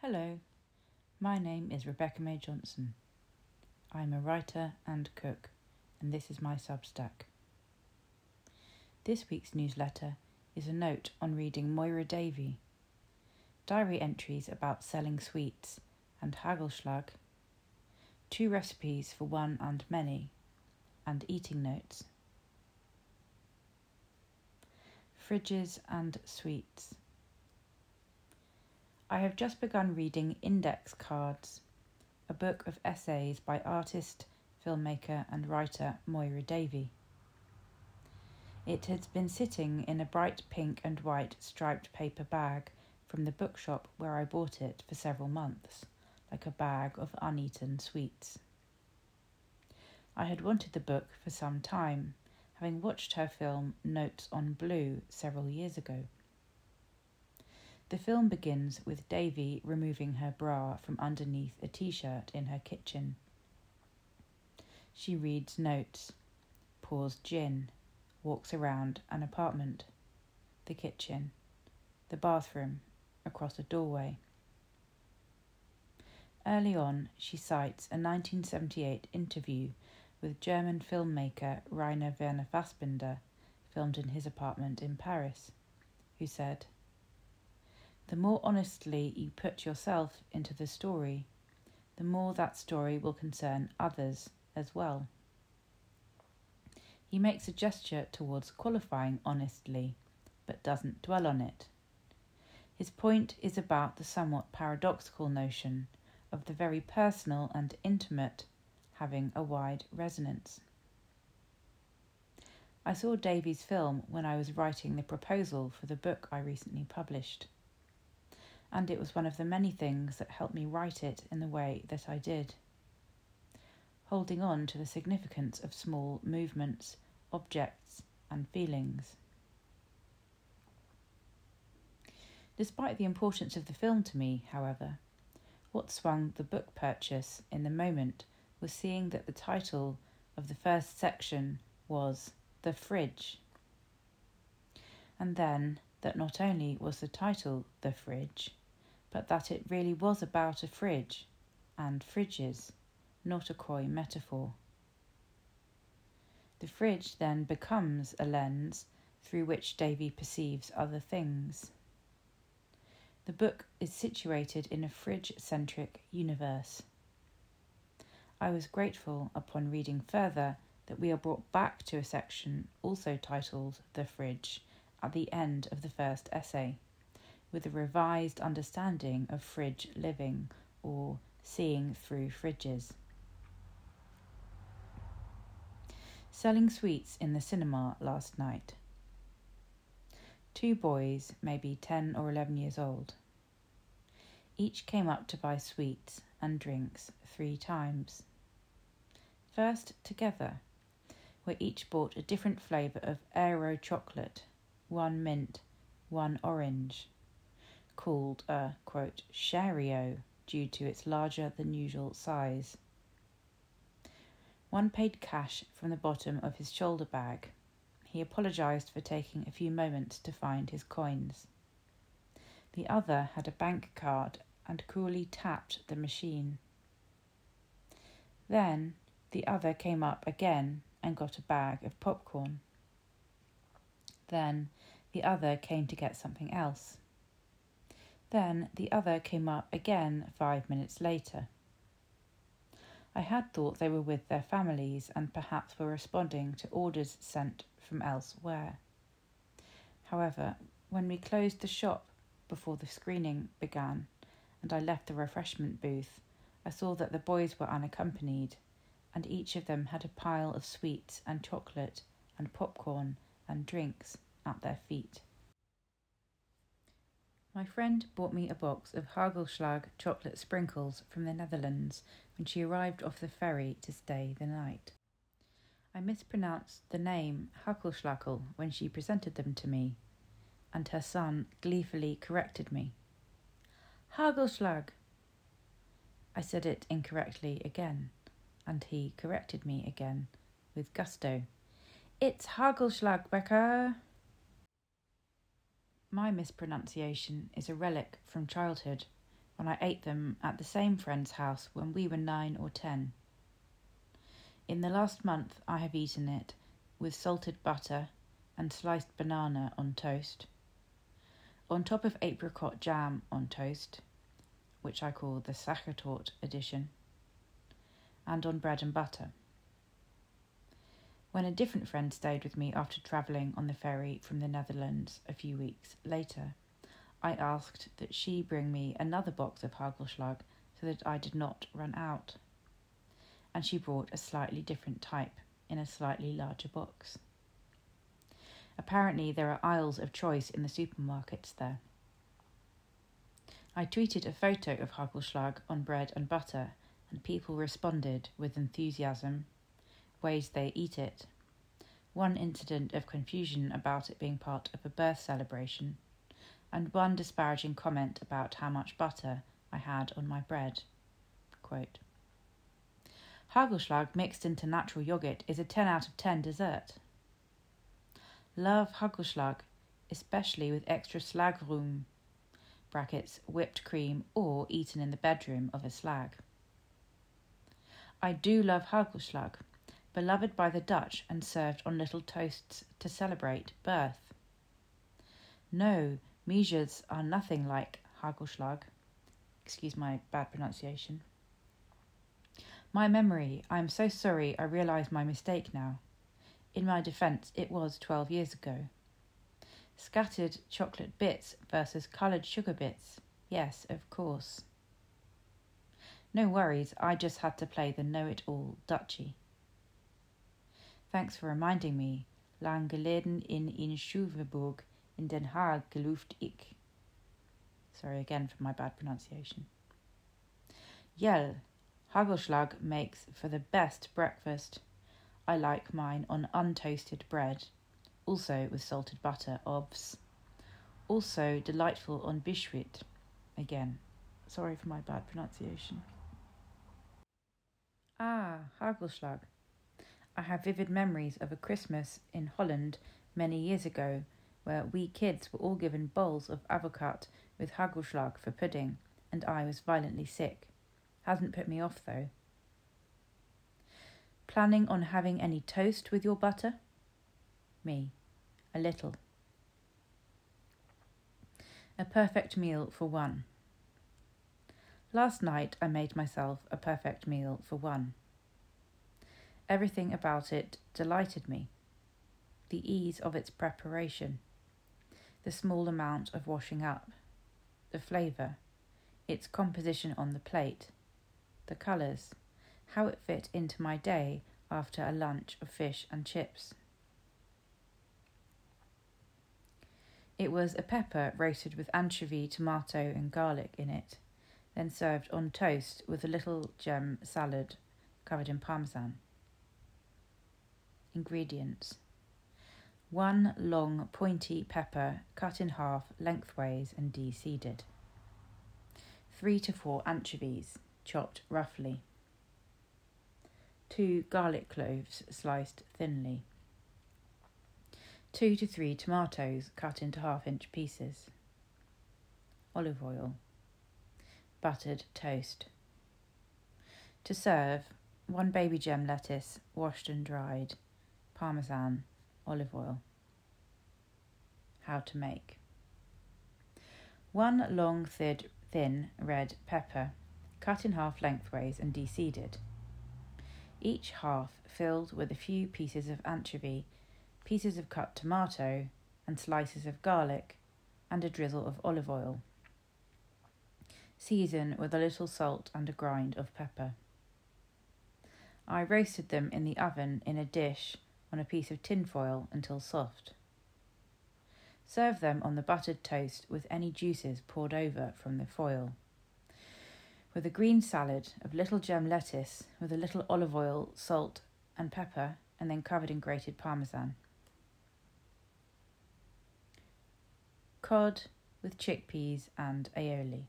Hello, my name is Rebecca May Johnson. I'm a writer and cook, and this is my Substack. This week's newsletter is a note on reading Moyra Davey, diary entries about selling sweets and Hagelschlag, two recipes for one and many, and eating notes. Fridges and sweets. I have just begun reading Index Cards, a book of essays by artist, filmmaker, and writer Moyra Davey. It has been sitting in a bright pink and white striped paper bag from the bookshop where I bought it for several months, like a bag of uneaten sweets. I had wanted the book for some time, having watched her film Notes on Blue several years ago. The film begins with Davey removing her bra from underneath a t shirt in her kitchen. She reads notes, pours gin, walks around an apartment, the kitchen, the bathroom, across a doorway. Early on, she cites a 1978 interview with German filmmaker Rainer Werner Fassbinder, filmed in his apartment in Paris, who said, the more honestly you put yourself into the story, the more that story will concern others as well. He makes a gesture towards qualifying honestly, but doesn't dwell on it. His point is about the somewhat paradoxical notion of the very personal and intimate having a wide resonance. I saw Davey's film when I was writing the proposal for the book I recently published and it was one of the many things that helped me write it in the way that I did. Holding on to the significance of small movements, objects, and feelings. Despite the importance of the film to me, however, what swung the book purchase in the moment was seeing that the title of the first section was The Fridge. And then that not only was the title The Fridge, but that it really was about a fridge and fridges, not a coy metaphor. The fridge then becomes a lens through which Davey perceives other things. The book is situated in a fridge centric universe. I was grateful upon reading further that we are brought back to a section also titled The Fridge at the end of the first essay with a revised understanding of fridge living or seeing through fridges. Selling sweets in the cinema last night. Two boys, maybe 10 or 11 years old. Each came up to buy sweets and drinks three times. First, together, where each bought a different flavour of Aero chocolate, one mint, one orange called a quote Shario due to its larger than usual size. One paid cash from the bottom of his shoulder bag. He apologized for taking a few moments to find his coins. The other had a bank card and coolly tapped the machine. Then the other came up again and got a bag of popcorn. Then the other came to get something else. Then the other came up again five minutes later. I had thought they were with their families and perhaps were responding to orders sent from elsewhere. However, when we closed the shop before the screening began and I left the refreshment booth, I saw that the boys were unaccompanied, and each of them had a pile of sweets and chocolate and popcorn and drinks at their feet. My friend bought me a box of Hagelschlag chocolate sprinkles from the Netherlands when she arrived off the ferry to stay the night. I mispronounced the name Hagelschlackel when she presented them to me, and her son gleefully corrected me. Hagelschlag! I said it incorrectly again, and he corrected me again with gusto. It's Hagelschlag, Becca! My mispronunciation is a relic from childhood when I ate them at the same friend's house when we were nine or ten. In the last month, I have eaten it with salted butter and sliced banana on toast, on top of apricot jam on toast, which I call the Sachertorte edition, and on bread and butter. When a different friend stayed with me after travelling on the ferry from the Netherlands a few weeks later, I asked that she bring me another box of Hagelslag so that I did not run out. And she brought a slightly different type in a slightly larger box. Apparently, there are aisles of choice in the supermarkets there. I tweeted a photo of Hagelslag on bread and butter, and people responded with enthusiasm, ways they eat it, one incident of confusion about it being part of a birth celebration and one disparaging comment about how much butter I had on my bread. Quote, Hagelslag mixed into natural yogurt is a 10 out of 10 dessert. Love Hagelslag, especially with extra slagroom, brackets, whipped cream, or eaten in the bedroom of a slag. I do love Hagelslag, beloved by the Dutch and served on little toasts to celebrate birth. No, Muisjes are nothing like Hagelslag. Excuse my bad pronunciation. My memory, I am so sorry I realise my mistake now. In my defence, it was 12 years ago. Scattered chocolate bits versus coloured sugar bits. Yes, of course. No worries, I just had to play the know it all Dutchy. Thanks for reminding me. Lang geleden in in in Den Haag geloofd ik. Sorry again for my bad pronunciation. Jel, Hagelschlag makes for the best breakfast. I like mine on untoasted bread, also with salted butter, obs. Also delightful on biscuit. Again, sorry for my bad pronunciation. Ah, Hagelslag. I have vivid memories of a Christmas in Holland many years ago where we kids were all given bowls of advocaat with hagelslag for pudding, and I was violently sick. Hasn't put me off though. Planning on having any toast with your butter? Me. A little. A perfect meal for one. Last night I made myself a perfect meal for one. Everything about it delighted me. The ease of its preparation the small amount of washing up, the flavour, its composition on the plate, the colours, how it fit into my day after a lunch of fish and chips. It was a pepper roasted with anchovy, tomato, and garlic in it, then served on toast with a little gem salad covered in parmesan. Ingredients 1 long pointy pepper cut in half lengthways and de-seeded. 3 to 4 anchovies chopped roughly. 2 garlic cloves sliced thinly. 2 to 3 tomatoes cut into half inch pieces. Olive oil. Buttered toast. To serve, 1 baby gem lettuce washed and dried, parmesan, olive oil. How to make. One long, thin red pepper, cut in half lengthways and de-seeded. Each half filled with a few pieces of anchovy, pieces of cut tomato, and slices of garlic, and a drizzle of olive oil. Season with a little salt and a grind of pepper. I roasted them in the oven in a dish on a piece of tin foil until soft. Serve them on the buttered toast with any juices poured over from the foil. With a green salad of little gem lettuce with a little olive oil, salt, and pepper, and then covered in grated parmesan. Cod with chickpeas and aioli.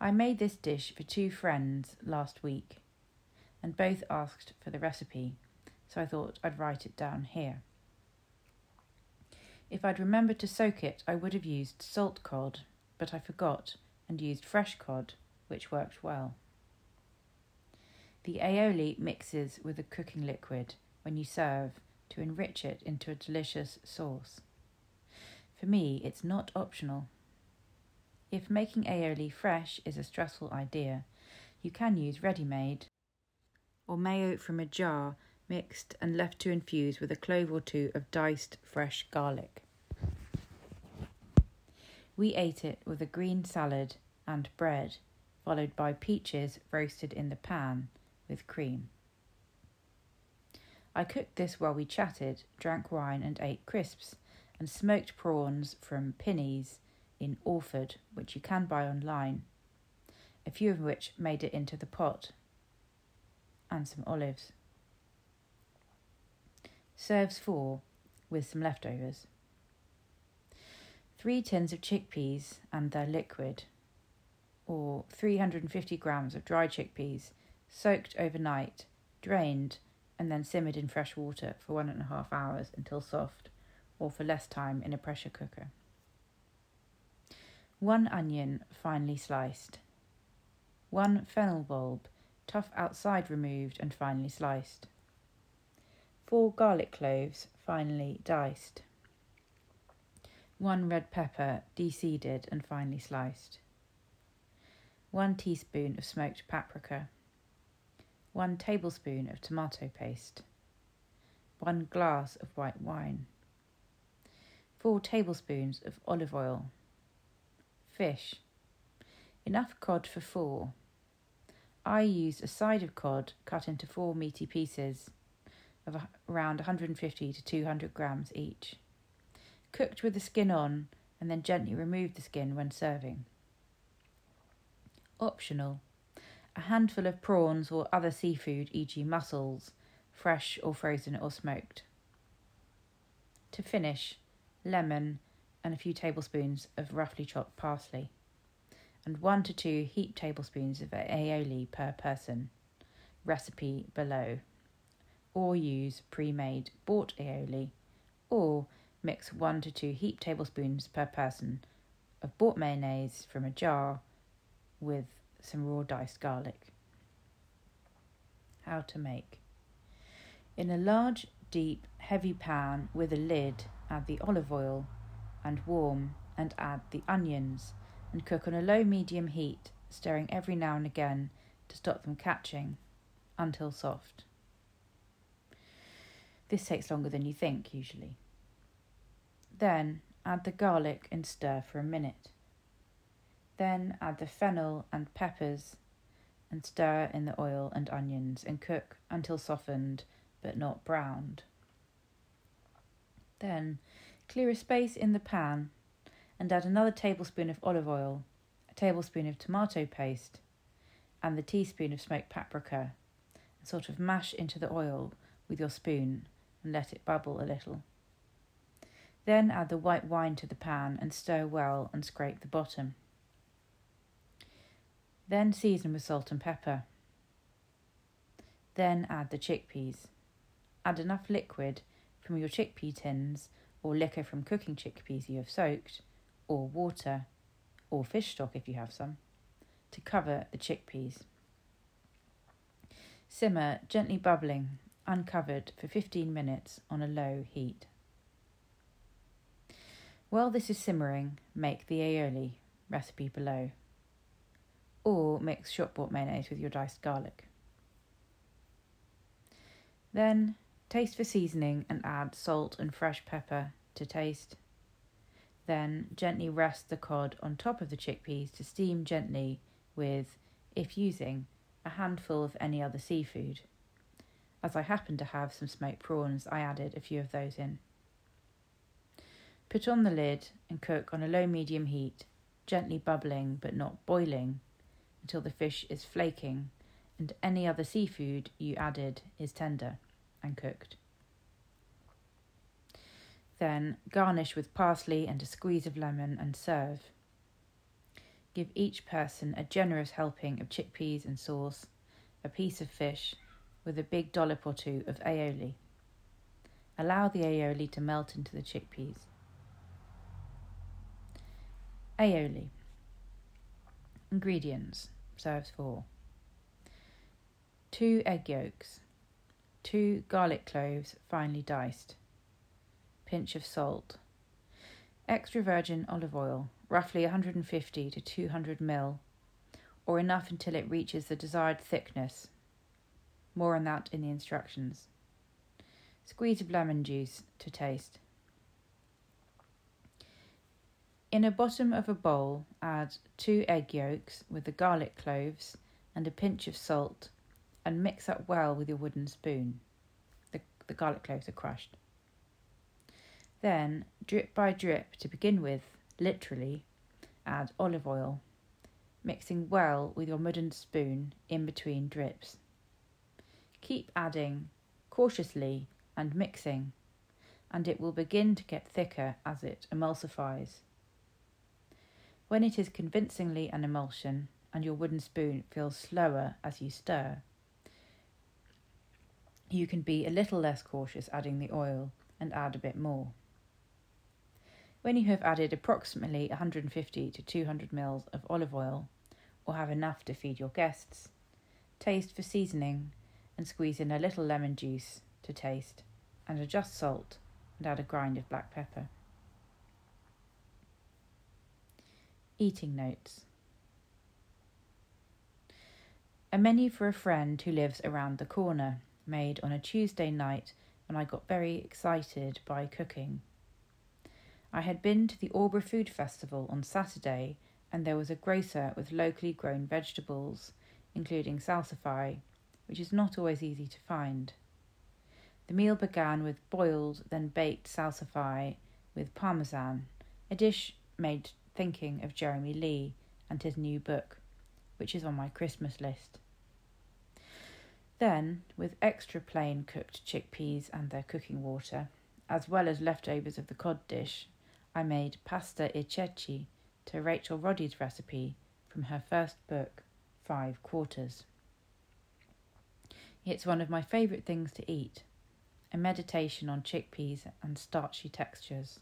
I made this dish for two friends last week and both asked for the recipe, so I thought I'd write it down here. If I'd remembered to soak it, I would have used salt cod, but I forgot and used fresh cod, which worked well. The aioli mixes with the cooking liquid when you serve to enrich it into a delicious sauce. For me, it's not optional. If making aioli fresh is a stressful idea, you can use ready made or mayo from a jar mixed and left to infuse with a clove or two of diced fresh garlic. We ate it with a green salad and bread, followed by peaches roasted in the pan with cream. I cooked this while we chatted, drank wine, and ate crisps, and smoked prawns from Pinney's in Orford, which you can buy online, a few of which made it into the pot, and some olives. Serves four with some leftovers. Three tins of chickpeas and their liquid, or 350 grams of dried chickpeas, soaked overnight, drained, and then simmered in fresh water for one and a half hours until soft, or for less time in a pressure cooker. One onion finely sliced. One fennel bulb, tough outside removed and finely sliced. Four garlic cloves finely diced. One red pepper deseeded and finely sliced. One teaspoon of smoked paprika. 1 tablespoon of tomato paste, 1 glass of white wine, 4 tablespoons of olive oil, fish, enough cod for 4. I used a side of cod cut into 4 meaty pieces of around 150 to 200 grams each, cooked with the skin on and then gently removed the skin when serving. Optional a handful of prawns or other seafood, e.g., mussels, fresh or frozen or smoked. To finish, lemon and a few tablespoons of roughly chopped parsley, and one to two heaped tablespoons of aioli per person. Recipe below. Or use pre made bought aioli, or mix one to two heaped tablespoons per person of bought mayonnaise from a jar with some raw diced garlic. How to make. In a large, deep, heavy pan with a lid, add the olive oil and warm and add the onions and cook on a low medium heat, stirring every now and again to stop them catching until soft. This takes longer than you think, usually. Then add the garlic and stir for a minute. Then add the fennel and peppers and stir in the oil and onions and cook until softened but not browned. Then clear a space in the pan and add another tablespoon of olive oil, a tablespoon of tomato paste, and the teaspoon of smoked paprika, and sort of mash into the oil with your spoon and let it bubble a little. Then add the white wine to the pan and stir well and scrape the bottom. Then season with salt and pepper. Then add the chickpeas. Add enough liquid from your chickpea tins or liquor from cooking chickpeas you have soaked, or water, or fish stock if you have some, to cover the chickpeas. Simmer gently bubbling, uncovered for 15 minutes on a low heat. While this is simmering, make the aioli, recipe below or mix shop bought mayonnaise with your diced garlic. Then taste for seasoning and add salt and fresh pepper to taste. Then gently rest the cod on top of the chickpeas to steam gently with, if using, a handful of any other seafood. As I happened to have some smoked prawns, I added a few of those in. Put on the lid and cook on a low medium heat, gently bubbling but not boiling until the fish is flaking and any other seafood you added is tender and cooked. Then garnish with parsley and a squeeze of lemon and serve. Give each person a generous helping of chickpeas and sauce, a piece of fish, with a big dollop or two of aioli. Allow the aioli to melt into the chickpeas. Aioli. Ingredients serves four. 2 egg yolks, 2 garlic cloves finely diced, pinch of salt, extra virgin olive oil, roughly 150 to 200 ml, or enough until it reaches the desired thickness. More on that in the instructions. Squeeze of lemon juice to taste. In a bottom of a bowl, add two egg yolks with the garlic cloves and a pinch of salt and mix up well with your wooden spoon. The, the garlic cloves are crushed. Then, drip by drip, to begin with, literally, add olive oil, mixing well with your wooden spoon in between drips. Keep adding cautiously and mixing, and it will begin to get thicker as it emulsifies. When it is convincingly an emulsion and your wooden spoon feels slower as you stir, you can be a little less cautious adding the oil and add a bit more. When you have added approximately 150 to 200 ml of olive oil, or have enough to feed your guests, taste for seasoning and squeeze in a little lemon juice to taste, and adjust salt and add a grind of black pepper. Eating notes. A menu for a friend who lives around the corner, made on a Tuesday night when I got very excited by cooking. I had been to the Aldeburgh Food Festival on Saturday, and there was a grocer with locally grown vegetables, including salsify, which is not always easy to find. The meal began with boiled, then baked salsify with parmesan, a dish made thinking of Jeremy Lee and his new book, which is on my Christmas list. Then, with extra plain cooked chickpeas and their cooking water, as well as leftovers of the cod dish, I made pasta e ceci to Rachel Roddy's recipe from her first book, Five Quarters. It's one of my favourite things to eat, a meditation on chickpeas and starchy textures.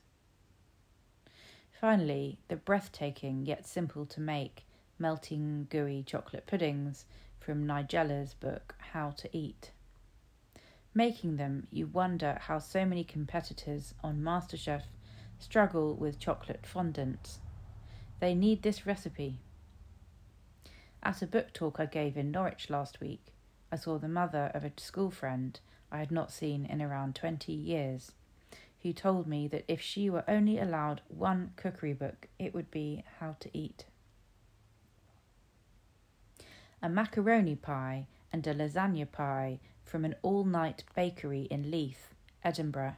Finally, the breathtaking yet simple to make melting gooey chocolate puddings from Nigella's book How to Eat. Making them, you wonder how so many competitors on MasterChef struggle with chocolate fondants. They need this recipe. At a book talk I gave in Norwich last week, I saw the mother of a school friend I had not seen in around 20 years, who told me that if she were only allowed one cookery book, it would be How to Eat. A macaroni pie and a lasagna pie from an all night bakery in Leith, Edinburgh,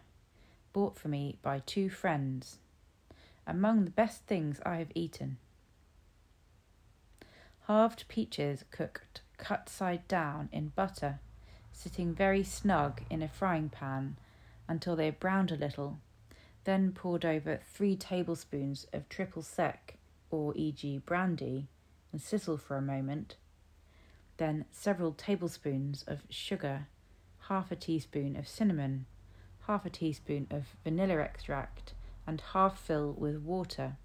bought for me by two friends. Among the best things I have eaten. Halved peaches cooked cut side down in butter, sitting very snug in a frying pan until they browned a little, then poured over three tablespoons of triple sec, or e.g., brandy, and sizzle for a moment. Then several tablespoons of sugar, half a teaspoon of cinnamon, half a teaspoon of vanilla extract, and half fill with water.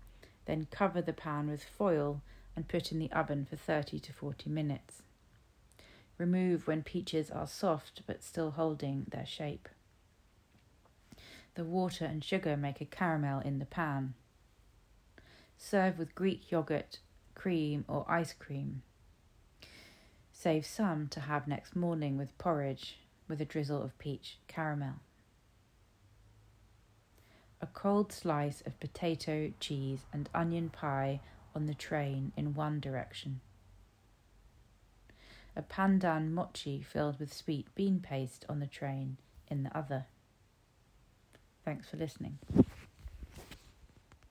Then cover the pan with foil and put in the oven for 30 to 40 minutes. Remove when peaches are soft but still holding their shape. The water and sugar make a caramel in the pan. Serve with Greek yogurt, cream, or ice cream. Save some to have next morning with porridge with a drizzle of peach caramel. A cold slice of potato, cheese, and onion pie on the train in one direction a pandan mochi filled with sweet bean paste on the train in the other. Thanks for listening.